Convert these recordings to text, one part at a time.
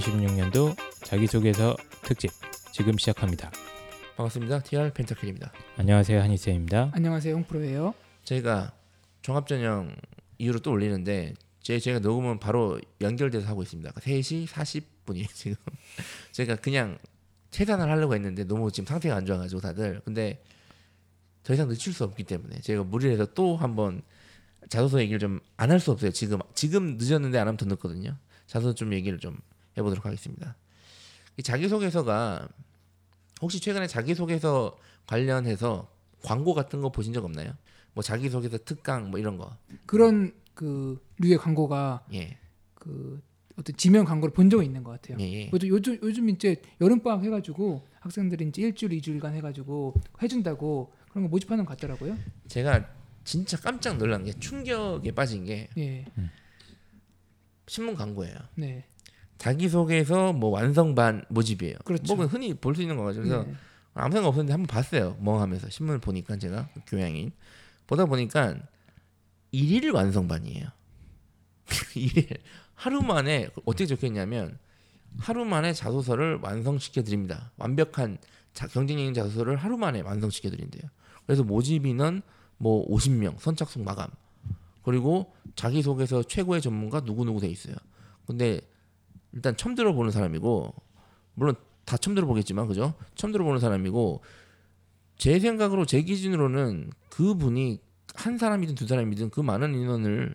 2016년도 자기소개서 특집 지금 시작합니다. 반갑습니다. TR 펜타클입니다. 안녕하세요 한희쌤입니다. 안녕하세요 홍프로예요. 저희가 종합전형 이후로 또 올리는데 제 제가 녹음은 바로 연결돼서 하고 있습니다. 3시 40분이에요 지금. 제가 그냥 최단을 하려고 했는데 너무 지금 상태가 안 좋아가지고 다들 근데 더 이상 늦출 수 없기 때문에 제가 무리를 해서 또 한번 자소서 얘기를 좀 안 할 수 없어요. 지금 지금 늦었는데 안 하면 더 늦거든요. 자소서 좀 얘기를 좀 해보도록 하겠습니다. 이 자기소개서가 혹시 최근에 자기소개서 관련해서 광고 같은 거 보신 적 없나요? 뭐 자기소개서 특강 뭐 이런 거. 그런 그 류의 광고가 예. 그 어떤 지명 광고를 본 적이 있는 것 같아요. 예. 예. 요즘 요즘 요즘 이제 여름 방학 해가지고 학생들이 이제 일주일 이주일간 해가지고 해준다고 그런 거 모집하는 것 같더라고요. 제가 진짜 깜짝 놀란 게 충격에 빠진 게 예, 신문 광고예요. 네, 자기소개서 뭐 완성반 모집이에요. 그렇죠. 뭐 흔히 볼 수 있는 거죠. 그래서 네. 아무 생각 없었는데 한번 봤어요. 멍하면서 신문을 보니까 제가 교양인 보다 보니까 일일 완성반이에요. 일일 하루 만에 어떻게 적혀있냐면 하루 만에 자소서를 완성시켜 드립니다. 완벽한 자, 경쟁적인 자소서를 하루 만에 완성시켜 드린대요. 그래서 모집 인원 뭐 50명 선착순 마감 그리고 자기소개서 최고의 전문가 누구 누구 돼 있어요. 근데 일단 처음 들어보는 사람이고 물론 다 처음 들어보겠지만 그죠? 처음 들어보는 사람이고 제 생각으로 제 기준으로는 그분이 한 사람이든 두 사람이든 그 많은 인원을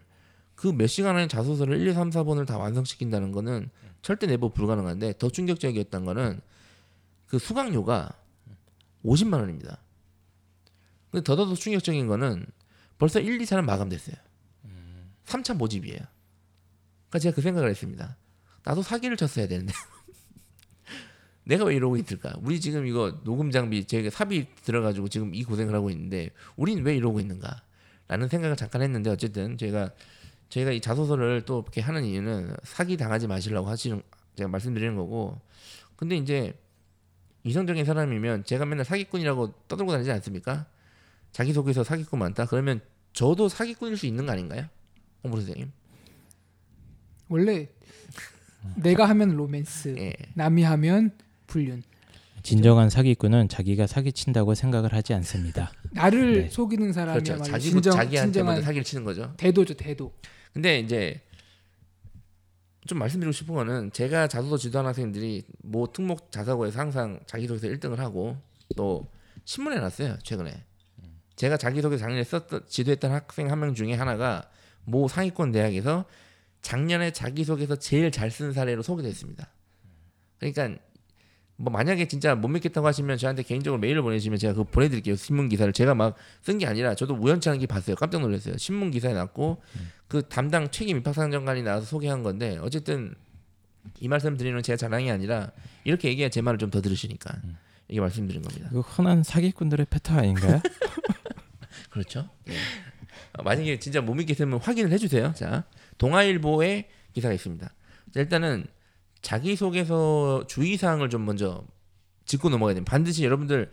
그 몇 시간 안에 자소서를 1, 2, 3, 4번을 다 완성시킨다는 거는 절대 내부 불가능한데 더 충격적이었던 거는 그 수강료가 50만 원입니다. 근데 더더더 충격적인 거는 벌써 1, 2, 3은 마감됐어요. 3차 모집이에요. 그러니까 제가 그 생각을 했습니다. 나도 사기를 쳤어야 되는데 내가 왜 이러고 있을까? 우리 지금 이거 녹음 장비 제가 삽입 들어가지고 지금 이 고생을 하고 있는데 우린 왜 이러고 있는가? 라는 생각을 잠깐 했는데 어쨌든 제가 저희가 이 자소서를 또 이렇게 하는 이유는 사기 당하지 마시려고 하시는 제가 말씀드리는 거고 근데 이제 이성적인 사람이면 제가 맨날 사기꾼이라고 떠들고 다니지 않습니까? 자기소개서 사기꾼 많다. 그러면 저도 사기꾼일 수 있는 거 아닌가요? 홍보 선생님. 원래 내가 하면 로맨스, 예. 남이 하면 불륜. 진정한 사기꾼은 자기가 사기친다고 생각을 하지 않습니다. 나를 네. 속이는 사람이야말로 그렇죠. 자기 진정, 자기한테 진정한 먼저 사기를 치는 거죠. 대도죠 대도. 근데 이제 좀 말씀드리고 싶은 거는 제가 자소서 지도하는 학생들이 뭐 특목 자사고에서 항상 자기소개서 1등을 하고 또 신문에 났어요 최근에 제가 자기소개 작년에 썼던 지도했던 학생 한 명 중에 하나가 모 상위권 대학에서 작년에 자기소개서 제일 잘 쓴 사례로 소개됐습니다. 그러니까 뭐 만약에 진짜 못 믿겠다고 하시면 저한테 개인적으로 메일을 보내주시면 제가 그거 보내드릴게요 신문 기사를 제가 막 쓴 게 아니라 저도 우연치 않게 봤어요 깜짝 놀랐어요 신문 기사에 났고 그 담당 책임 입학사정관이 나와서 소개한 건데 어쨌든 이 말씀 드리는 제 자랑이 아니라 이렇게 얘기해야 제 말을 좀 더 들으시니까 이게 말씀드린 겁니다. 이거 흔한 사기꾼들의 패턴 아닌가요? 그렇죠. 예. 어, 만약에 진짜 못 믿겠으면 확인을 해주세요. 자 동아일보에 기사가 있습니다. 자, 일단은 자기소개서 주의사항을 좀 먼저 짚고 넘어가야 됩니다. 반드시 여러분들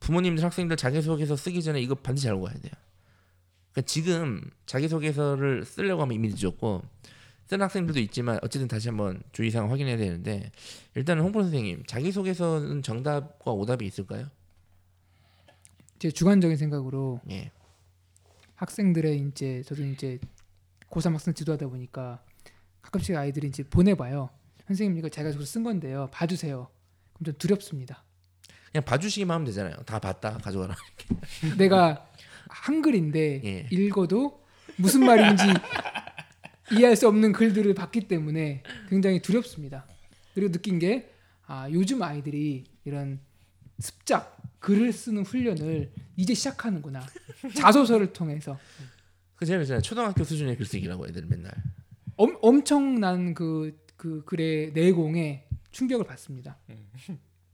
부모님들 학생들 자기소개서 쓰기 전에 이거 반드시 알고 가야 돼요. 그러니까 지금 자기소개서를 쓰려고 하면 이미 늦었고 쓴 학생들도 있지만 어쨌든 다시 한번 주의사항 확인해야 되는데 일단은 홍보 선생님 자기소개서는 정답과 오답이 있을까요? 제 주관적인 생각으로 예. 학생들의 이제 저도 이제 고3 학생 지도하다 보니까 가끔씩 아이들이 이제 보내봐요. 선생님 이거 제가 저거 쓴 건데요. 봐주세요. 그럼 좀 두렵습니다. 그냥 봐주시기만 하면 되잖아요. 다 봤다 가져가라. 내가 한글인데 예. 읽어도 무슨 말인지 이해할 수 없는 글들을 봤기 때문에 굉장히 두렵습니다. 그리고 느낀 게 아, 요즘 아이들이 이런 습작 글을 쓰는 훈련을 이제 시작하는구나. 자소서를 통해서 그 제가 그랬잖아요. 초등학교 수준의 글쓰기라고 애들 맨날. 엄, 엄청난 그, 그 글의 내공에 충격을 받습니다.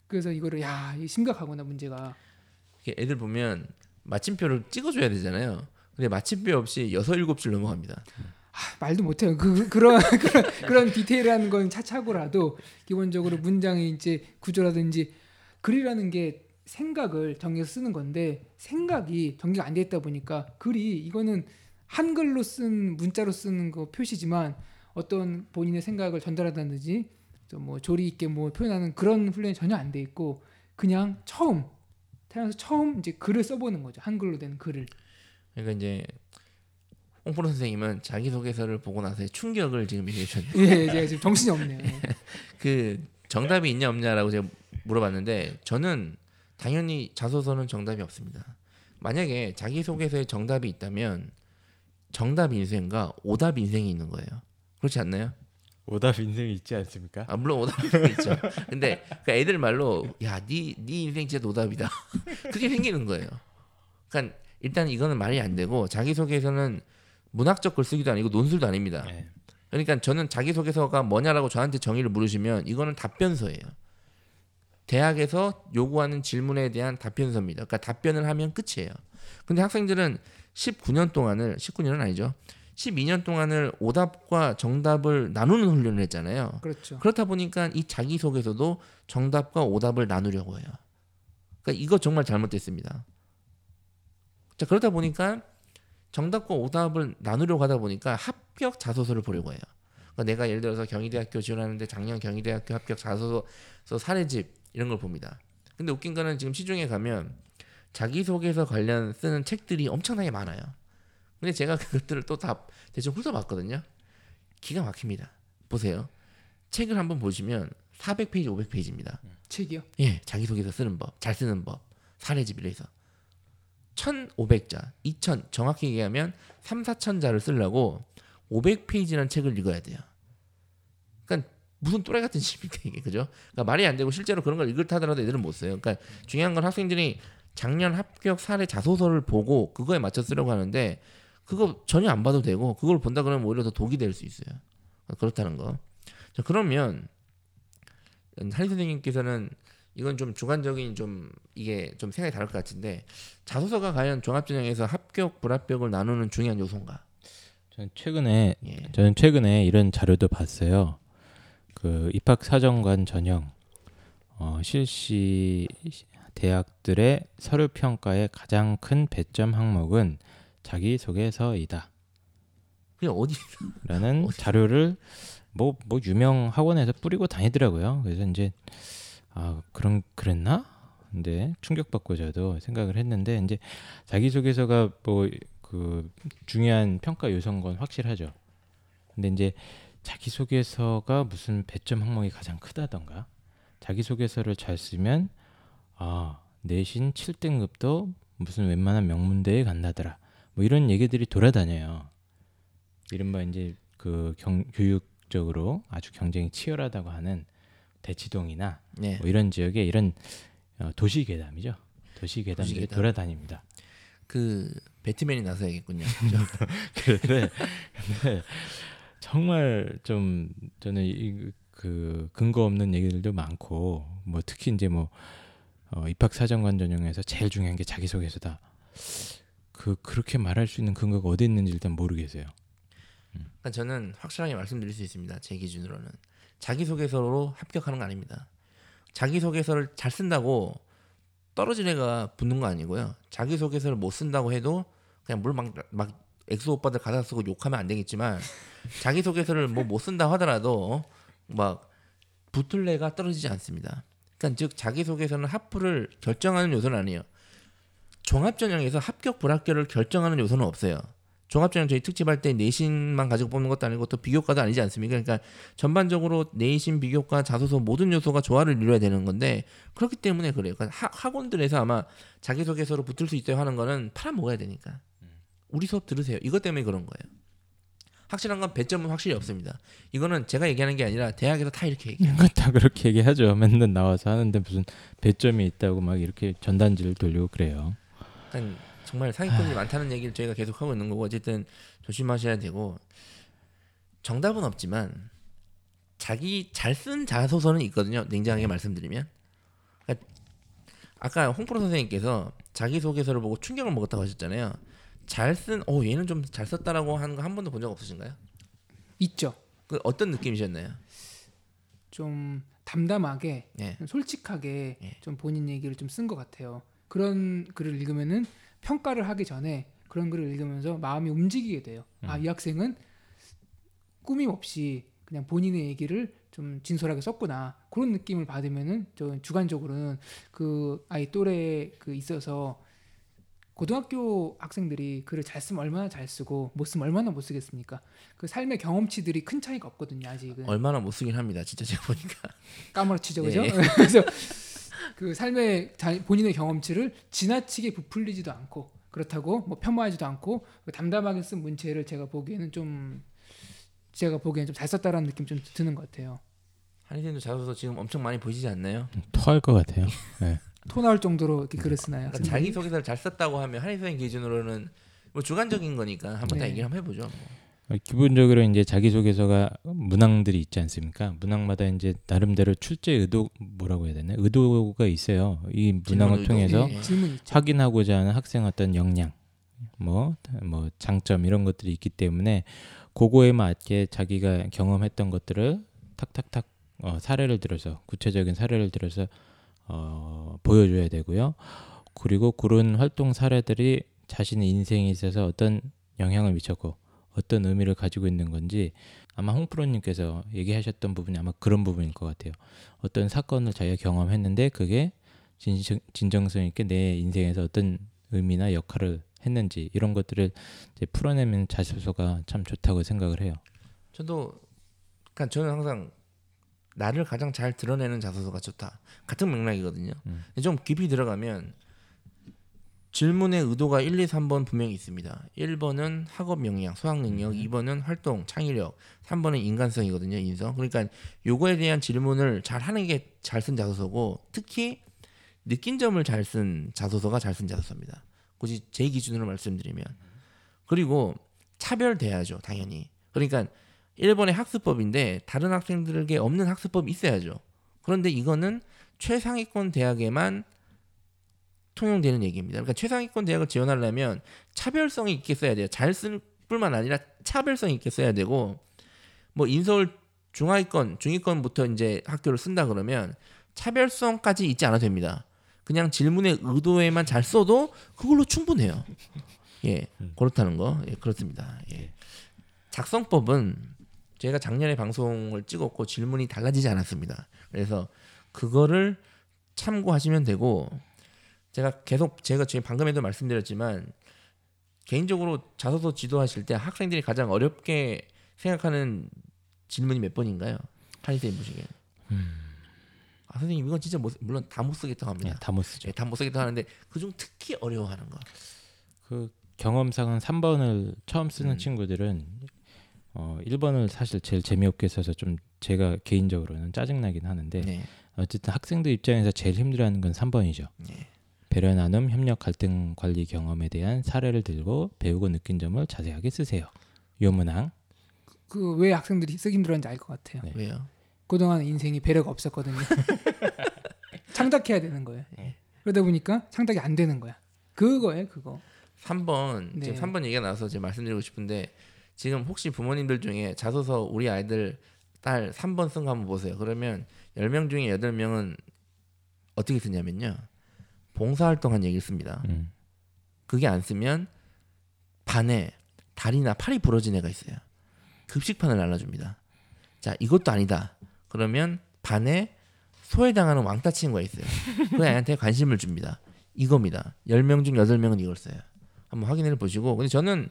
그래서 이거를 야, 이 심각하구나 문제가. 애들 보면 마침표를 찍어줘야 되잖아요. 근데 마침표 없이 여섯 일곱 줄 넘어갑니다. 아, 말도 못해요. 그 그런 그런, 그런 디테일한 건 차차고라도 기본적으로 문장의 이제 구조라든지 글이라는 게 생각을 정리해서 쓰는 건데 생각이 정리가 안 돼 있다 보니까 글이 이거는 한글로 쓴 문자로 쓰는 거 표시지만 어떤 본인의 생각을 전달한다든지 좀뭐 조리 있게 뭐 표현하는 그런 훈련이 전혀 안 돼 있고 그냥 처음 태어나서 처음 이제 글을 써보는 거죠 한글로 된 글을 그러니까 이제 홍프로 선생님은 자기소개서를 보고 나서의 충격을 지금 얘기해 주셨네요. 예 제가 지금 정신이 없네요 예. 그 정답이 있냐 없냐라고 제가 물어봤는데 저는 당연히 자소서는 정답이 없습니다. 만약에 자기소개서에 정답이 있다면 정답 인생과 오답 인생이 있는 거예요. 그렇지 않나요? 오답 인생이 있지 않습니까? 아 물론 오답 인생이 있죠. 근데 그 애들 말로 야네 네 인생 진짜 노답이다. 그게 생기는 거예요. 그러니까 일단 이거는 말이 안 되고 자기소개서는 문학적 글쓰기도 아니고 논술도 아닙니다. 네. 그러니까 저는 자기소개서가 뭐냐라고 저한테 정의를 물으시면 이거는 답변서예요. 대학에서 요구하는 질문에 대한 답변서입니다. 그러니까 답변을 하면 끝이에요. 근데 학생들은 19년 동안을 19년은 아니죠. 12년 동안을 오답과 정답을 나누는 훈련을 했잖아요. 그렇죠 그렇다 보니까 이 자기소개서도 정답과 오답을 나누려고 해요. 그러니까 이거 정말 잘못됐습니다. 자 그러다 보니까 정답과 오답을 나누려고 하다 보니까 합격 자소서를 보려고 해요. 그러니까 내가 예를 들어서 경희대학교 지원하는데 작년 경희대학교 합격 자소서 사례집 이런 걸 봅니다. 근데 웃긴 거는 지금 시중에 가면 자기소개서 관련 쓰는 책들이 엄청나게 많아요. 근데 제가 그것들을 또 다 대충 훑어봤거든요. 기가 막힙니다. 보세요. 책을 한번 보시면 400페이지, 500페이지입니다. 책이요 예, 자기소개서 쓰는 법, 잘 쓰는 법, 사례집이라 해서 1,500자, 2,000 정확히 얘기하면 3, 4,000자를 쓰려고 500페이지라는 책을 읽어야 돼요. 그러니까 무슨 또라이 같은 시입니까 이게 그죠? 그러니까 말이 안 되고 실제로 그런 걸 읽을 하더라도 애들은 못 써요. 그러니까 중요한 건 학생들이 작년 합격 사례 자소서를 보고 그거에 맞춰 쓰려고 하는데 그거 전혀 안 봐도 되고 그걸 본다 그러면 오히려 더 독이 될 수 있어요. 그렇다는 거. 자, 그러면 한희 선생님께서는 이건 좀 주관적인 좀 이게 좀 생각이 다를 것 같은데 자소서가 과연 종합전형에서 합격 불합격을 나누는 중요한 요소인가? 저는 최근에 예. 저는 최근에 이런 자료도 봤어요. 그 입학 사정관 전형 어, 실시 대학들의 서류 평가의 가장 큰 배점 항목은 자기 소개서이다. 그냥 어디 라는 어디- 자료를 뭐뭐 유명 학원에서 뿌리고 다니더라고요. 그래서 이제 아 그런 그랬나? 근데 충격받고 저도 생각을 했는데 이제 자기소개서가 뭐 그 중요한 평가 요소인 건 확실하죠. 근데 이제 자기소개서가 무슨 배점 항목이 가장 크다던가 자기소개서를 잘 쓰면 아 내신 7등급도 무슨 웬만한 명문대에 간다더라 뭐 이런 얘기들이 돌아다녀요. 이른바 이제 그 경, 교육적으로 아주 경쟁이 치열하다고 하는 대치동이나 네. 뭐 이런 지역에 이런 어, 도시 괴담이죠. 도시 괴담들이 괴담. 돌아다닙니다. 그 배트맨이 나서야겠군요. 그런데 근데 정말 좀 저는 이, 그 근거 없는 얘기들도 많고 뭐 특히 이제 뭐 어, 입학 사정관 전형에서 제일 중요한 게 자기소개서다. 그 그렇게 말할 수 있는 근거가 어디 있는지 일단 모르겠어요. 그러니까 저는 확실하게 말씀드릴 수 있습니다. 제 기준으로는 자기소개서로 합격하는 거 아닙니다. 자기소개서를 잘 쓴다고 떨어진 애가 붙는 거 아니고요. 자기소개서를 못 쓴다고 해도 그냥 물막 막 엑소 오빠들 가사 쓰고 욕하면 안 되겠지만 자기 소개서를 뭐 못 쓴다 하더라도 막 애가 떨어지지 않습니다. 그러니까 즉 자기 소개서는 합부를 결정하는 요소는 아니에요. 종합전형에서 합격 불합격을 결정하는 요소는 없어요. 종합전형 저희 특집할 때 내신만 가지고 뽑는 것도 아니고 또 비교과도 아니지 않습니까? 그러니까 전반적으로 내신, 비교과, 자소서 모든 요소가 조화를 이루어야 되는 건데 그렇기 때문에 그래요. 그러니까 하, 학원들에서 아마 자기소개서로 붙을 수 있어요 하는 거는 팔아먹어야 되니까. 우리 수업 들으세요. 이것 때문에 그런 거예요. 확실한 건 배점은 확실히 없습니다. 이거는 제가 얘기하는 게 아니라 대학에서 다 이렇게 얘기해요. 다 그렇게 얘기하죠. 맨날 나와서 하는데 무슨 배점이 있다고 막 이렇게 전단지를 돌리고 그래요. 그러니까 정말 사기꾼이 많다는 얘기를 저희가 계속 하고 있는 거고 어쨌든 조심하셔야 되고 정답은 없지만 자기 잘 쓴 자소서는 있거든요. 냉정하게 말씀드리면 그러니까 아까 홍프로 선생님께서 자기 소개서를 보고 충격을 먹었다고 하셨잖아요. 잘 쓴, 어 얘는 좀 잘 썼다라고 하는 거 한 번도 본 적 없으신가요? 있죠 그 어떤 느낌이셨나요? 좀 담담하게 예. 솔직하게 예. 좀 본인 얘기를 좀 쓴 것 같아요. 그런 글을 읽으면은 평가를 하기 전에 그런 글을 읽으면서 마음이 움직이게 돼요. 아이 학생은 꾸밈 없이 그냥 본인의 얘기를 좀 진솔하게 썼구나 그런 느낌을 받으면은 저 주관적으로는 그 아이 또래 그 있어서 고등학교 학생들이 글을 잘 쓰면 얼마나 잘 쓰고 못 쓰면 얼마나 못 쓰겠습니까? 그 삶의 경험치들이 큰 차이가 없거든요 아직은 얼마나 못 쓰긴 합니다. 진짜 제가 보니까. 까무러치죠 그죠? 예. 그래서 그 삶의 자, 본인의 경험치를 지나치게 부풀리지도 않고 그렇다고 뭐 폄하하지도 않고 그 담담하게 쓴 문체를 제가 보기에는 좀 제가 보기에는 좀 잘 썼다라는 느낌 좀 드는 것 같아요. 한희생도 자소서 지금 엄청 많이 보시지 않나요? 토할 것 같아요. 네. 토 나올 정도로 이렇게 글을 쓰나요? 그러니까 자기 소개서를 잘 썼다고 하면 한희생 기준으로는 뭐 주관적인 거니까 한번 다 네. 얘기를 한번 해보죠. 뭐. 어, 기본적으로 이제 자기 소개서가 문항들이 있지 않습니까? 문항마다 이제 나름대로 출제 의도 뭐라고 해야 되나? 의도가 있어요. 이 문항을. 통해서 있죠. 확인하고자 하는 학생 어떤 역량, 뭐, 뭐 장점 이런 것들이 있기 때문에 그거에 맞게 자기가 경험했던 것들을 탁탁탁 어, 사례를 들어서 구체적인 사례를 들어서 어, 보여줘야 되고요. 그리고 그런 활동 사례들이 자신의 인생에 있어서 어떤 영향을 미쳤고 어떤 의미를 가지고 있는 건지 아마 홍프로님께서 얘기하셨던 부분이 아마 그런 부분일 것 같아요. 어떤 사건을 자기가 경험했는데 그게 진정, 진정성 있게 내 인생에서 어떤 의미나 역할을 했는지 이런 것들을 풀어내면 자소서가 참 좋다고 생각을 해요. 저도 그러니까 저는 항상 나를 가장 잘 드러내는 자소서가 좋다. 같은 맥락이거든요. 음. 좀 깊이 들어가면 질문의 의도가 1, 2, 3번 분명히 있습니다. 1번은 학업 역량, 수학 능력, 2번은 활동, 창의력, 3번은 인간성이거든요. 인성. 그러니까 요거에 대한 질문을 잘 하는 게 잘 쓴 자소서고 특히 느낀 점을 잘 쓴 자소서가 잘 쓴 자소서입니다. 굳이 제 기준으로 말씀드리면 그리고 차별돼야죠, 당연히. 그러니까 일본의 학습법인데 다른 학생들에게 없는 학습법이 있어야죠. 그런데 이거는 최상위권 대학에만 통용되는 얘기입니다. 그러니까 최상위권 대학을 지원하려면 차별성이 있게 써야 돼요. 잘 쓸 뿐만 아니라 차별성 있게 써야 되고 뭐 인서울 중하위권, 중위권부터 이제 학교를 쓴다 그러면 차별성까지 있지 않아도 됩니다. 그냥 질문의 의도에만 잘 써도 그걸로 충분해요. 예, 그렇다는 거, 예, 그렇습니다. 예. 작성법은 제가 작년에 방송을 찍었고 질문이 달라지지 않았습니다. 그래서 그거를 참고하시면 되고 제가 계속 제가 지금 방금에도 말씀드렸지만 개인적으로 자소서 지도하실 때 학생들이 가장 어렵게 생각하는 질문이 몇 번인가요? 한희 쌤 보시기에. 아 선생님 이건 진짜 못, 물론 다 못 쓰겠다고 네, 합니다. 다 못 쓰죠. 예, 다못 쓰겠다고 하는데 그중 특히 어려워하는 거. 그 경험상은 3번을 처음 쓰는 음. 친구들은 어 1번을 사실 제일 재미없게 써서 좀 제가 개인적으로는 짜증나긴 하는데 네. 어쨌든 학생들 입장에서 제일 힘들어하는 건 3번이죠. 네. 배려 나눔, 협력, 갈등 관리 경험에 대한 사례를 들고 배우고 느낀 점을 자세하게 쓰세요. 요 문항. 그 왜 학생들이 쓰기 힘들었는지 알 것 같아요. 네. 왜요? 그동안 인생이 배려가 없었거든요. 창작해야 되는 거예요. 네. 그러다 보니까 창작이 안 되는 거야. 그거예요, 그거. 3번 네. 지금 3번 얘기가 나와서 제가 말씀드리고 싶은데 지금 혹시 부모님들 중에 자소서 우리 아이들 딸 3번 쓴 거 한번 보세요. 그러면 10명 중에 8명은 어떻게 쓰냐면요. 봉사활동한 얘기를 씁니다. 음. 그게 안 쓰면 반에 다리나 팔이 부러진 애가 있어요. 급식판을 날라줍니다. 자, 이것도 아니다. 그러면 반에 소외당하는 왕따 친구가 있어요. 그 애한테 관심을 줍니다. 이겁니다. 10명 중 8명은 이걸 써요. 한번 확인해 보시고. 근데 저는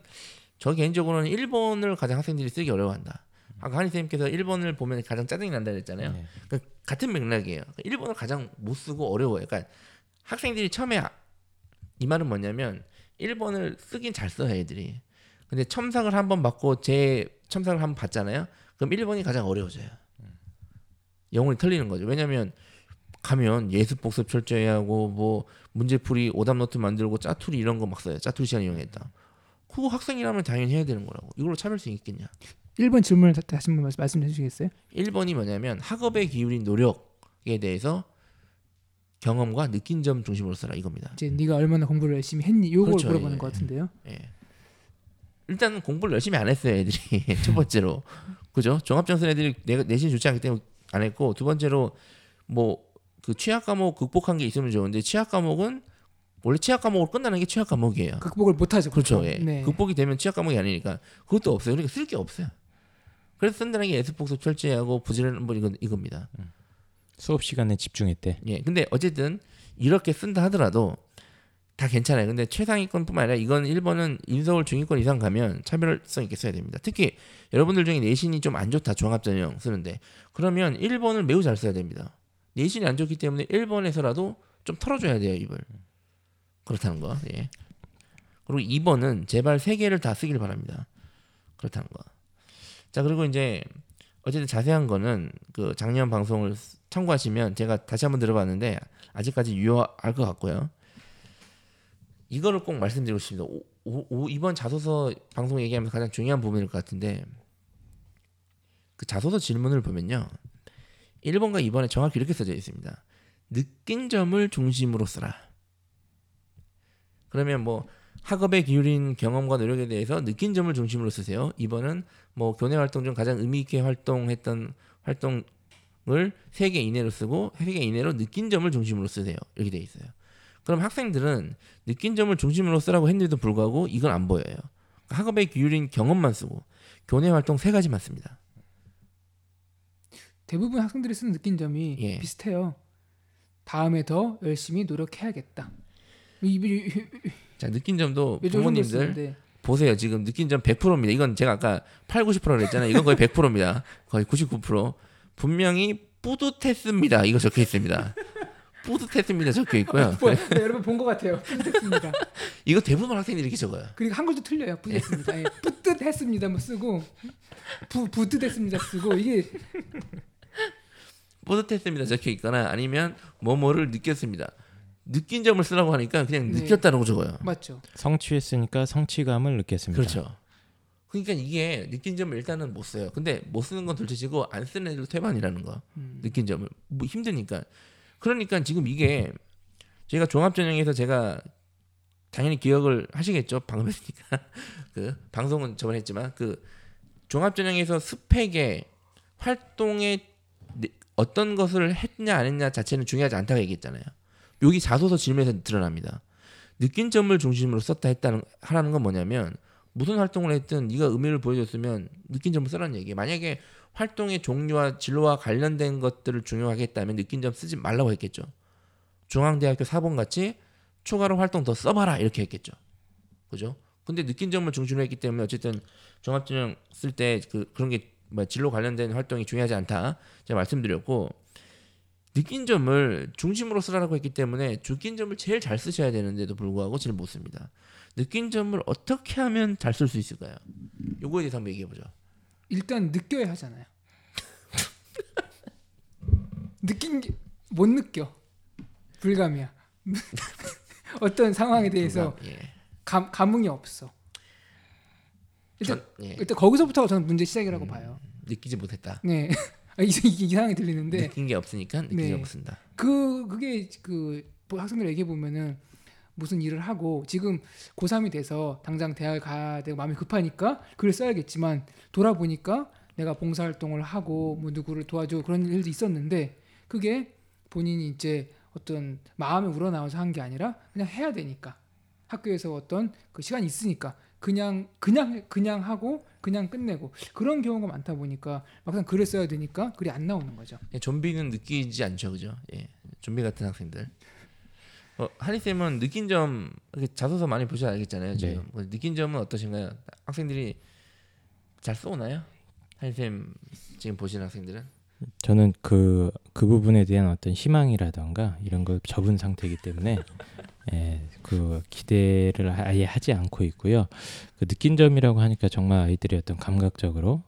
저 개인적으로는 1번을 가장 학생들이 쓰기 어려워한다. 아까 한희 선생님께서 1번을 보면 가장 짜증이 난다 그랬잖아요. 네. 그러니까 같은 맥락이에요. 1번을 가장 못 쓰고 어려워요. 그러니까 학생들이 처음에 아- 이 말은 뭐냐면 1번을 쓰긴 잘 써요, 애들이. 근데 첨삭을 한번 받고 제 첨삭을 한번 받잖아요. 그럼 1번이 가장 어려워져요. 영혼이 털리는 거죠. 왜냐면 가면 예습 복습 철저히 하고 뭐 문제풀이 오답 노트 만들고 짜투리 이런 거 막 써요. 짜투리 시간 이용했다. 그거 학생이라면 당연히 해야 되는 거라고. 이걸로 차별성이 있겠냐? 1번 질문을 다- 다시 한번 말씀- 말씀해 주시겠어요? 1번이 뭐냐면 학업에 기울인 노력에 대해서 경험과 느낀 점 중심으로 써라 이겁니다. 이제 네가 얼마나 공부를 열심히 했니? 요걸 그렇죠, 물어보는 예. 것 같은데요. 예. 일단은 공부를 열심히 안 했어요 애들이 첫 번째로 그죠 종합점수 애들이 내가 내신 좋지 않기 때문에 안 했고 두 번째로 뭐 그 취약 과목 극복한 게 있으면 좋은데 취약 과목은 원래 취약 과목으로 끝나는 게 취약 과목이에요. 극복을 못 하죠. 그렇죠. 보통. 예. 네. 극복이 되면 취약 과목이 아니니까 그것도 없어요. 그러니까 쓸 게 없어요. 그래서 쓴다는 게 에스폭스 철저하고 부지런한 뭐 이건 이겁니다. 수업 시간에 집중했대. 예. 근데 어쨌든 이렇게 쓴다 하더라도 다 괜찮아요. 근데 최상위권뿐만 아니라 이건 1번은 인서울 중위권 이상 가면 차별성 있게 써야 됩니다. 특히 여러분들 중에 내신이 좀 안 좋다 종합전형 쓰는데 그러면 1번을 매우 잘 써야 됩니다. 내신이 안 좋기 때문에 1번에서라도 좀 털어줘야 돼요 입을. 그렇다는 거. 예. 그리고 2번은 제발 세 개를 다 쓰길 바랍니다. 그렇다는 거. 자 그리고 이제 어쨌든 자세한 거는 그 작년 방송을 참고하시면 제가 다시 한번 들어봤는데 아직까지 유효할 것 같고요. 이거를 꼭 말씀드리고 싶습니다. 오, 오, 오, 이번 자소서 방송 얘기하면서 가장 중요한 부분일 것 같은데 그 자소서 질문을 보면요. 1번과 2번에 정확히 이렇게 써져 있습니다. 느낀 점을 중심으로 쓰라. 그러면 뭐 학업에 기울인 경험과 노력에 대해서 느낀 점을 중심으로 쓰세요. 2번은 뭐 교내 활동 중 가장 의미 있게 활동했던 활동을 3개 이내로 쓰고 3개 이내로 느낀 점을 중심으로 쓰세요. 이렇게 돼 있어요. 그럼 학생들은 느낀 점을 중심으로 쓰라고 했는데도 불구하고 이건 안 보여요. 그러니까 학업에 기울인 경험만 쓰고 교내 활동 세 가지만 씁니다. 대부분 학생들이 쓰는 느낀 점이 예. 비슷해요. 다음에 더 열심히 노력해야겠다. 자, 느낀 점도 이 정도 부모님들 보세요. 지금 느낀 점 100%입니다. 이건 제가 아까 8, 90%라 그랬잖아요. 이건 거의 100%입니다. 거의 99%. 분명히 뿌듯했습니다. 이거 적혀 있습니다. 뿌듯했습니다. 적혀 있고요. 뭐, 네, 여러분 본 것 같아요. 뿌듯했습니다. 이거 대부분 학생들이 이렇게 적어요. 그리고 한글도 틀려요. 뿌듯했습니다. 예, 뿌듯했습니다. 뭐 쓰고 부 부듯했습니다 쓰고 이게 뿌듯했습니다. 적혀 있거나 아니면 뭐뭐를 느꼈습니다. 느낀 점을 쓰라고 하니까 그냥 네. 느꼈다라고 적어요. 맞죠. 성취했으니까 성취감을 느꼈습니다. 그렇죠. 그러니까 이게 느낀 점을 일단은 못 써요. 근데 못 쓰는 건 둘째치고 안 쓰는 애들 태반이라는 거. 음. 느낀 점을 뭐 힘드니까. 그러니까 지금 이게 저희가 종합전형에서 제가 당연히 기억을 하시겠죠. 방송했으니까 그 방송은 저번에 했지만 그 종합전형에서 스펙의 활동에 네- 어떤 것을 했냐 안 했냐 자체는 중요하지 않다고 얘기했잖아요. 여기 자소서 질문에서 드러납니다. 느낀 점을 중심으로 썼다 했다는 하라는 건 뭐냐면 무슨 활동을 했든 네가 의미를 보여줬으면 느낀 점을 쓰라는 얘기예요. 만약에 활동의 종류와 진로와 관련된 것들을 중요하겠다면 느낀 점 쓰지 말라고 했겠죠. 중앙대학교 4번 같이 추가로 활동 더 써봐라 이렇게 했겠죠. 그죠? 근데 느낀 점을 중심으로 했기 때문에 어쨌든 종합전형 쓸 때 그 그런 게 뭐 진로 관련된 활동이 중요하지 않다 제가 말씀드렸고 느낀 점을 중심으로 쓰라고 했기 때문에 느낀 점을 제일 잘 쓰셔야 되는데도 불구하고 제일 못 씁니다. 느낀 점을 어떻게 하면 잘 쓸 수 있을까요? 요거에 대해서 한번 얘기해 보죠. 일단 느껴야 하잖아요. 느낀 게 못 느껴. 불감이야. 어떤 상황에 대해서 예. 감, 감흥이 없어. 일단, 전, 예. 일단 거기서부터가 저는 문제 시작이라고 봐요. 느끼지 못했다. 네. 아, 이- 이상하게 들리는데 느낀 게 없으니까 느끼지 네. 못한다. 그 그게 그 학생들 얘기해 보면은 무슨 일을 하고 지금 고3이 돼서 당장 대학을 가야 되고 마음이 급하니까 글을 써야겠지만 돌아보니까 내가 봉사활동을 하고 뭐 누구를 도와주고 그런 일도 있었는데 그게 본인이 이제 어떤 마음에 우러나와서 한 게 아니라 그냥 해야 되니까 학교에서 어떤 그 시간이 있으니까 그냥 그냥 그냥 하고 그냥 끝내고 그런 경우가 많다 보니까 막상 글을 써야 되니까 글이 안 나오는 거죠. 예, 좀비는 느끼지 않죠, 그죠? 예, 좀비 같은 학생들. 어, 한희 쌤은 느낀 점 이렇게 자소서 많이 보셔 알겠잖아요. 지금 네. 뭐 느낀 점은 어떠신가요? 학생들이 잘 써오나요? 한희 쌤 지금 보시는 학생들은 저는 그, 그 부분에 대한 어떤 희망이라던가 이런 걸 접은 상태이기 때문에 예, 그 기대를 아예 하지 않고 있고요. 그 느낀 점이라고 하니까 정말 아이들이 어떤 감각적으로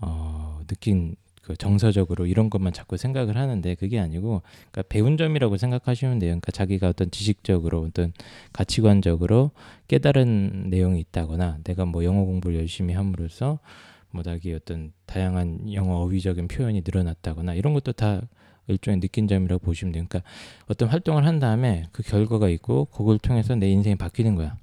어, 느낀 그 정서적으로 이런 것만 자꾸 생각을 하는데 그게 아니고 그러니까 배운 점이라고 생각하시면 돼요. 그러니까 자기가 어떤 지식적으로 어떤 가치관적으로 깨달은 내용이 있다거나 내가 뭐 영어 공부를 열심히 함으로써 뭐 자기 어떤 다양한 영어 어휘적인 표현이 늘어났다거나 이런 것도 다 일종의 느낀 점이라고 보시면 돼요. 그러니까 어떤 활동을 한 다음에 그 결과가 있고 그걸 통해서 내 인생이 바뀌는 거야.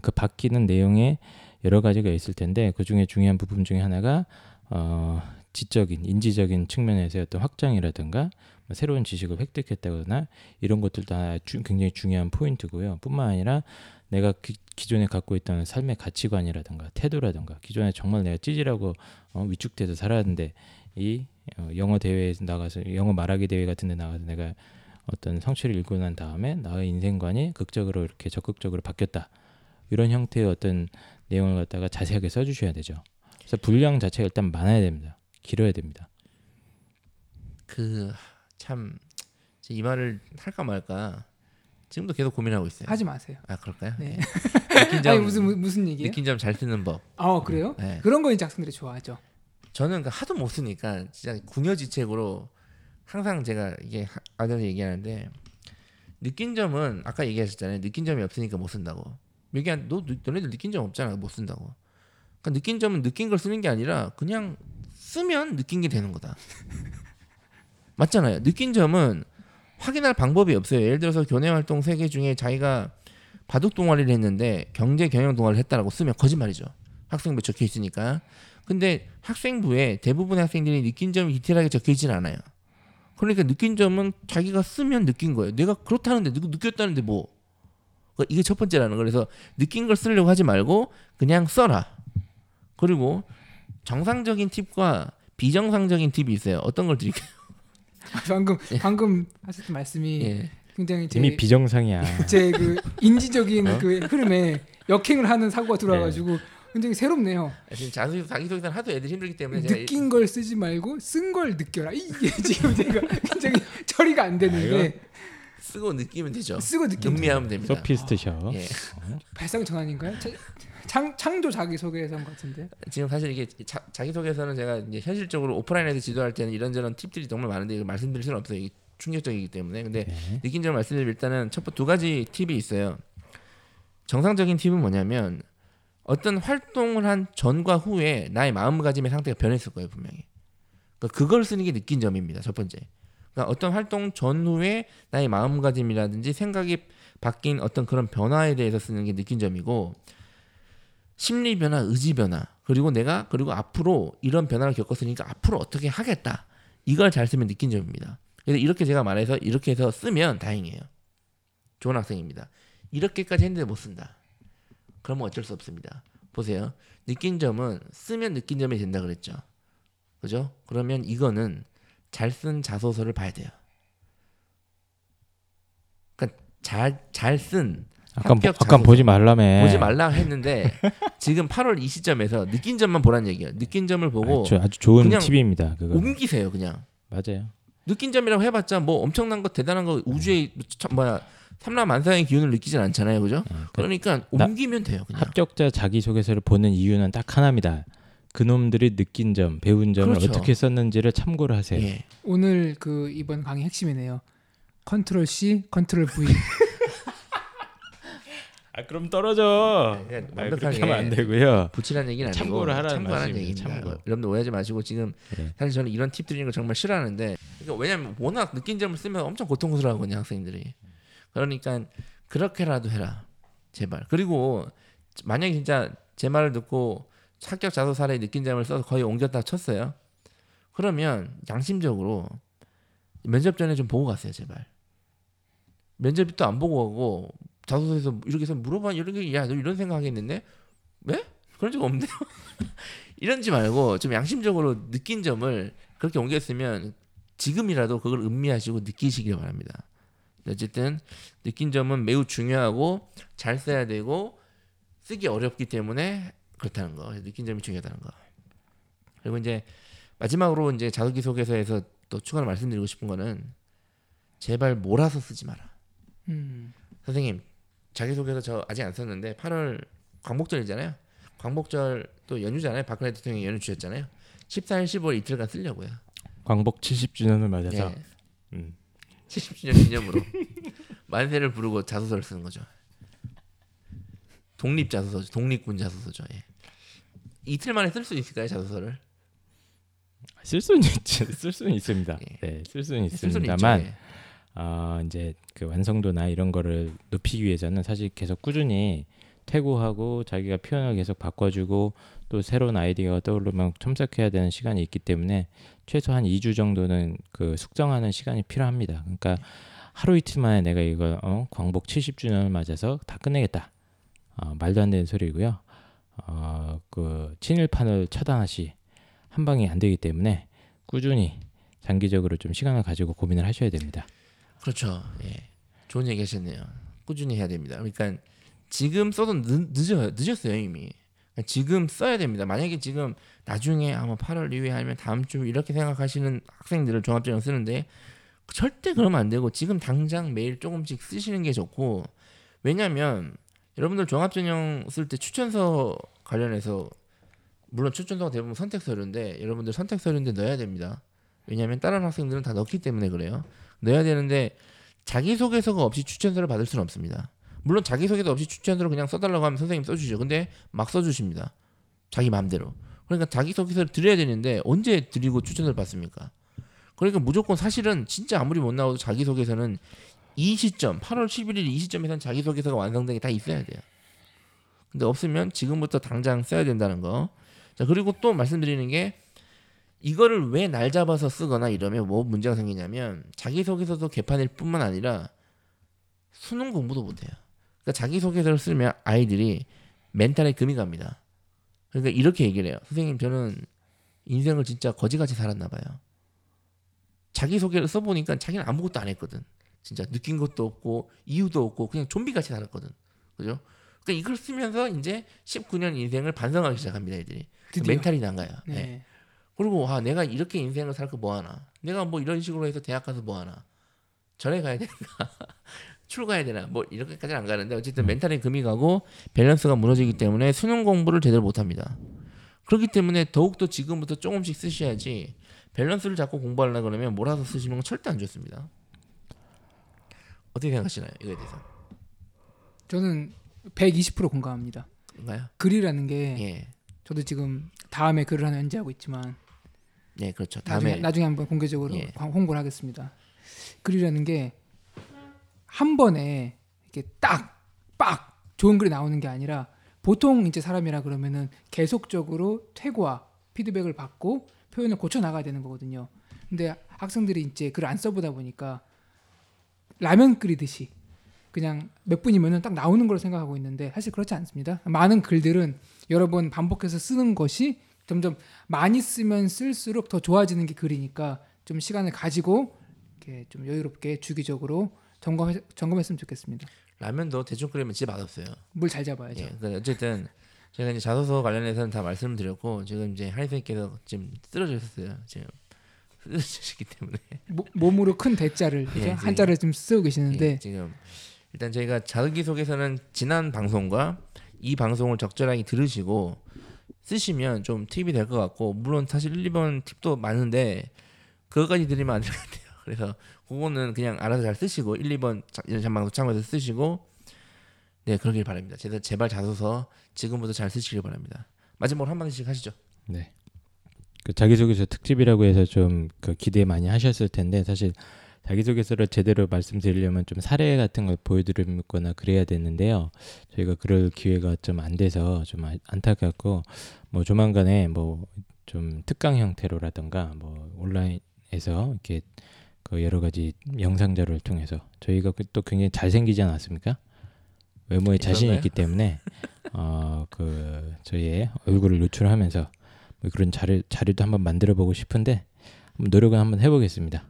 그 바뀌는 내용에 여러 가지가 있을 텐데 그 중에 중요한 부분 중에 하나가 어 지적인 인지적인 측면에서의 어떤 확장이라든가 새로운 지식을 획득했다거나 이런 것들 다 주- 굉장히 중요한 포인트고요. 뿐만 아니라 내가 기, 기존에 갖고 있던 삶의 가치관이라든가 태도라든가 기존에 정말 내가 찌질하고 어, 위축돼서 살았는데 이 어, 영어 대회에 나가서 영어 말하기 대회 같은 데 나가서 내가 어떤 성취를 이루고 난 다음에 나의 인생관이 극적으로 이렇게 적극적으로 바뀌었다. 이런 형태의 어떤 내용을 갖다가 자세하게 써주셔야 되죠. 그래서 분량 자체가 일단 많아야 됩니다. 길어야 됩니다. 그 참 이 말을 할까 말까 지금도 계속 고민하고 있어요. 하지 마세요. 아 그럴까요? 네. 느낀 아니 점 무슨 무- 무슨 얘기예요? 느낀 점 잘 쓰는 법. 아 그래요? 네. 그런 거 이제 학생들이 좋아하죠. 저는 그 하도 못 쓰니까 진짜 궁여지책으로 항상 제가 이게 하- 아들한테 얘기하는데 느낀 점은 아까 얘기하셨잖아요. 느낀 점이 없으니까 못 쓴다고. 얘기한 너 너- 너네들 느낀 점 없잖아. 못 쓴다고. 그러니까 느낀 점은 느낀 걸 쓰는 게 아니라 그냥 쓰면 느낀 게 되는 거다. 맞잖아요. 느낀 점은 확인할 방법이 없어요. 예를 들어서 교내 활동 세 개 중에 자기가 바둑 동아리를 했는데 경제 경영 동아리를 했다라고 쓰면 거짓말이죠. 학생부 적혀 있으니까. 근데 학생부에 대부분의 학생들이 느낀 점이 디테일하게 적혀 있지는 않아요. 그러니까 느낀 점은 자기가 쓰면 느낀 거예요. 내가 그렇다는데 누구 느꼈다는데 뭐? 그러니까 이게 첫 번째라는 거. 그래서 느낀 걸 쓰려고 하지 말고 그냥 써라. 그리고 정상적인 팁과 비정상적인 팁이 있어요. 어떤 걸 드릴까요? 방금 방금 하셨던 말씀이 예. 굉장히 제 이미 비정상이야. 제 그 인지적인 어? 그 흐름에 역행을 하는 사고가 들어와가지고 굉장히 새롭네요. 지금 자기 자기소개서는 하도 애들 힘들기 때문에 제가 느낀 걸 쓰지 말고 쓴 걸 느껴라. 이게 지금 제가 굉장히 처리가 안 되는데 쓰고 느끼면 되죠. 쓰고 느끼면 음미하면 됩니다. 소피스트셔. 예. 발상 전환인가요? 자- 창 창조 자기 소개서 같은데. 지금 사실 이게 자, 자기소개서는 제가 이제 현실적으로 오프라인에서 지도할 때는 이런저런 팁들이 정말 많은데 이걸 말씀드릴 수는 없어요. 이게 충격적이기 때문에. 근데 네. 느낀 점을 말씀드리면 일단은 첫 번째 두 가지 팁이 있어요. 정상적인 팁은 뭐냐면 어떤 활동을 한 전과 후에 나의 마음가짐의 상태가 변했을 거예요 분명히. 그러니까 그걸 쓰는 게 느낀 점입니다. 첫 번째. 그러니까 어떤 활동 전후에 나의 마음가짐이라든지 생각이 바뀐 어떤 그런 변화에 대해서 쓰는 게 느낀 점이고 심리 변화, 의지 변화 그리고 내가 그리고 앞으로 이런 변화를 겪었으니까 앞으로 어떻게 하겠다 이걸 잘 쓰면 느낀 점입니다. 그래서 이렇게 제가 말해서 이렇게 해서 쓰면 다행이에요. 좋은 학생입니다. 이렇게까지 했는데 못 쓴다. 그러면 어쩔 수 없습니다. 보세요. 느낀 점은 쓰면 느낀 점이 된다 그랬죠. 그죠? 그러면 이거는 잘 쓴 자소서를 봐야 돼요. 그러니까 잘잘쓴 아까 합격 아까. 보지 말라며. 보지 말라 했는데 지금 8월 이 시점에서 느낀 점만 보란 얘기예요. 느낀 점을 보고 아주, 아주 좋은 팁입니다. 그거 옮기세요, 그냥. 맞아요. 느낀 점이라고 해봤자 뭐 엄청난 거 대단한 거 우주의 참 뭐야 삼라 만상의 기운을 느끼진 않잖아요, 그죠? 예, 그 그러니까 나- 옮기면 돼요, 그냥. 합격자 자기소개서를 보는 이유는 딱 하나입니다. 그놈들이 느낀 점, 배운 점을 그렇죠. 어떻게 썼는지를 참고를 하세요. 예. 오늘 그 이번 강의 핵심이네요. 컨트롤 C, 컨트롤 V. 아 그럼 떨어져. 그러니까 아, 완벽하게 하면 안 되고요. 붙이라는 얘기는 아니고 참고를 하라는 참고하는 얘기입니다. 참고. 뭐, 여러분들 오해하지 마시고 지금 네. 사실 저는 이런 팁 드리는 거 정말 싫어하는데 그러니까 왜냐면 워낙 느낀 점을 쓰면 엄청 고통스러워하거든요 학생들이. 그러니까 그렇게라도 해라 제발. 그리고 만약에 진짜 제 말을 듣고 합격 자소 사례 느낀 점을 써서 거의 옮겼다 쳤어요. 그러면 양심적으로 면접 전에 좀 보고 갔어요 제발. 면접이 또 안 보고 가고 자소서에서 이렇게 해서 물어봐 이런 게야너 이런 생각하겠는데 왜? 그런 적 없는데요. 이런지 말고 좀 양심적으로 느낀 점을 그렇게 옮겼으면 지금이라도 그걸 음미하시고 느끼시길 바랍니다. 어쨌든 느낀 점은 매우 중요하고 잘 써야 되고 쓰기 어렵기 때문에 그렇다는 거. 느낀 점이 중요하다는 거. 그리고 이제 마지막으로 이제 자기소개서에서 또 추가로 말씀드리고 싶은 거는 제발 몰아서 쓰지 마라. 음. 선생님 자기소개서 저 아직 안 썼는데 8월 광복절이잖아요. 광복절 또 연휴잖아요. 박근혜 대통령이 연휴 주셨잖아요. 14일 15일 이틀간 쓰려고요. 광복 70주년을 맞아서 예. 음. 70주년 기념으로 만세를 부르고 자소서를 쓰는 거죠. 독립 자소서죠. 독립군 자소서죠. 예. 이틀 만에 쓸 수 있을까요 자소서를? 쓸 수는 있지, 쓸 수는 있습니다. 예. 네, 쓸 수는 쓸 수는 있죠. 있습니다만 예. 아 이제 그 완성도나 이런 거를 높이기 위해서는 사실 계속 꾸준히 퇴고하고 자기가 표현을 계속 바꿔주고 또 새로운 아이디어가 떠오르면 첨삭해야 되는 시간이 있기 때문에 최소 한 2주 정도는 그 숙성하는 시간이 필요합니다. 그러니까 하루 이틀 만에 내가 이거 어, 광복 70주년을 맞아서 다 끝내겠다. 어, 말도 안 되는 소리고요. 어, 그 친일판을 처단하시 한 방이 안 되기 때문에 꾸준히 장기적으로 좀 시간을 가지고 고민을 하셔야 됩니다. 그렇죠. 예. 좋은 얘기 하셨네요. 꾸준히 해야 됩니다. 그러니까 지금 써도 늦, 늦어요. 늦었어요 이미. 그러니까 지금 써야 됩니다. 만약에 지금 나중에 아마 8월 이후에 아니면 다음 주 이렇게 생각하시는 학생들을 종합전형 쓰는데 절대 그러면 안 되고 지금 당장 매일 조금씩 쓰시는 게 좋고 왜냐하면 여러분들 종합전형 쓸 때 추천서 관련해서 물론 추천서가 대부분 선택 서류인데 여러분들 선택 서류인데 넣어야 됩니다. 왜냐하면 다른 학생들은 다 넣기 때문에 그래요. 넣어야 되는데 자기소개서가 없이 추천서를 받을 수는 없습니다. 물론 자기소개서 없이 추천서를 그냥 써달라고 하면 선생님 써주죠. 근데 막 써주십니다. 자기 마음대로. 그러니까 자기소개서를 드려야 되는데 언제 드리고 추천서를 받습니까? 그러니까 무조건 사실은 진짜 아무리 못 나와도 자기소개서는 이 시점 8월 11일 이 시점에선 자기소개서가 완성된 게 다 있어야 돼요. 근데 없으면 지금부터 당장 써야 된다는 거. 자 그리고 또 말씀드리는 게 이거를 왜 날 잡아서 쓰거나 이러면 뭐 문제가 생기냐면 자기소개서도 개판일 뿐만 아니라 수능 공부도 못해요. 그러니까 자기소개서를 쓰면 아이들이 멘탈에 금이 갑니다. 그러니까 이렇게 얘기를 해요. 선생님 저는 인생을 진짜 거지같이 살았나 봐요. 자기소개를 써보니까 자기는 아무것도 안 했거든. 진짜 느낀 것도 없고 이유도 없고 그냥 좀비같이 살았거든. 그죠? 그러니까 이걸 쓰면서 이제 19년 인생을 반성하기 시작합니다. 애들이. 드디어. 멘탈이 나가요. 네. 네. 그리고 아 내가 이렇게 인생을 살고 뭐 하나 내가 뭐 이런 식으로 해서 대학 가서 뭐 하나 절에 가야 되나 출가해야 되나 뭐 이렇게까지는 안 가는데 어쨌든 멘탈에 금이 가고 밸런스가 무너지기 때문에 수능 공부를 제대로 못합니다 그렇기 때문에 더욱더 지금부터 조금씩 쓰셔야지 밸런스를 잡고 공부하려고 그러면 몰아서 쓰시는 건 절대 안 좋습니다 어떻게 생각하시나요 이거에 대해서 저는 120% 공감합니다. 인가요? 글이라는 게 예. 저도 지금 다음에 글을 하나 연재하고 있지만 네 그렇죠 나중에, 다음에 나중에 한번 공개적으로 예. 광- 홍보를 하겠습니다. 글이라는 게 한 번에 이렇게 딱 빡 좋은 글이 나오는 게 아니라 보통 이제 사람이라 그러면은 계속적으로 퇴고와 피드백을 받고 표현을 고쳐 나가야 되는 거거든요. 근데 학생들이 이제 글을 안 써보다 보니까 라면 끓이듯이 그냥 몇 분이면은 딱 나오는 걸로 생각하고 있는데 사실 그렇지 않습니다. 많은 글들은 여러 번 반복해서 쓰는 것이 점점 많이 쓰면 쓸수록 더 좋아지는 게 글이니까 좀 시간을 가지고 이렇게 좀 여유롭게 주기적으로 점검 점검했으면 좋겠습니다. 라면도 대충 끓이면 진짜 맛없어요 물 잘 잡아야죠. 예, 그러니까 어쨌든 제가 이제 자소서 관련해서는 다 말씀을 드렸고 지금 이제 하리 선생님께서 지금 쓰러졌어요. 지금 쓰러지시기 때문에 모- 몸으로 큰 대자를 그죠? 예, 한자를 좀 쓰고 계시는데 예, 지금 일단 저희가 자기소개서는 지난 방송과 이 방송을 적절하게 들으시고 쓰시면 좀 팁이 될 것 같고 물론 사실 1, 2번 팁도 많은데 그거까지 드리면 안 될 것 같아요. 그래서 그거는 그냥 알아서 잘 쓰시고 1, 2번 전방송 참고해서 쓰시고 네 그러길 바랍니다. 제발 제발 자소서 지금부터 잘 쓰시길 바랍니다. 마지막으로 한 마디씩 하시죠. 네. 그 자기소개서 특집이라고 해서 좀 그 기대 많이 하셨을 텐데 사실 자기소개서를 제대로 말씀드리려면 좀 사례 같은 걸 보여드리거나 그래야 되는데요. 저희가 그럴 기회가 좀 안 돼서 좀 아- 안타깝고 뭐 조만간에 뭐 좀 특강 형태로라든가 뭐 온라인에서 이렇게 그 여러 가지 영상 자료를 통해서 저희가 그또 굉장히 잘생기지 않았습니까? 외모에 자신이? 있기 때문에 어 그 저희의 얼굴을 노출하면서 뭐 그런 자료 자료도 한번 만들어 보고 싶은데 한번 노력을 한번 해보겠습니다.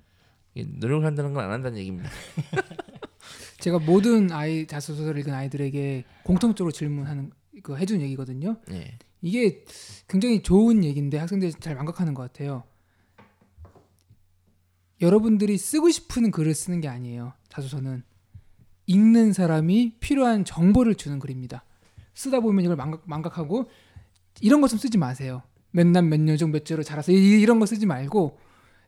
이 노력을 한다는 건 안 한다는 얘기입니다. 제가 모든 아이 자소서를 읽은 아이들에게 공통적으로 질문하는 그 해준 얘기거든요. 네. 이게 굉장히 좋은 얘기인데 학생들이 잘 망각하는 것 같아요. 여러분들이 쓰고 싶은 글을 쓰는 게 아니에요. 자소서는 읽는 사람이 필요한 정보를 주는 글입니다. 쓰다 보면 이걸 망각, 망각하고 이런 것 좀 쓰지 마세요. 몇 남 몇여중 몇 제로 자라서 이- 이런 거 쓰지 말고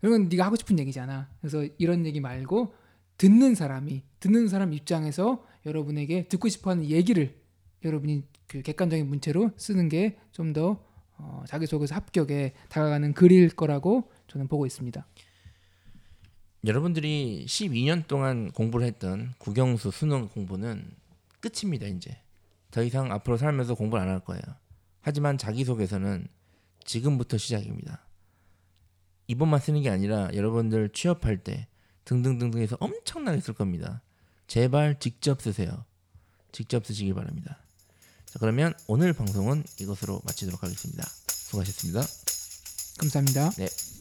이런 건 네가 하고 싶은 얘기잖아. 그래서 이런 얘기 말고 듣는 사람이 듣는 사람 입장에서 여러분에게 듣고 싶어하는 얘기를 여러분이 그 객관적인 문체로 쓰는 게 좀더 어, 자기소개서 합격에 다가가는 글일 거라고 저는 보고 있습니다. 여러분들이 12년 동안 공부를 했던 국영수 수능 공부는 끝입니다 이제 더 이상 앞으로 살면서 공부를 안 할 거예요 하지만 자기소개서는 지금부터 시작입니다. 이번만 쓰는 게 아니라 여러분들 취업할 때 등등등등 해서 엄청나게 쓸 겁니다. 제발 직접 쓰세요. 직접 쓰시길 바랍니다. 자, 그러면 오늘 방송은 이것으로 마치도록 하겠습니다. 수고하셨습니다. 감사합니다. 네.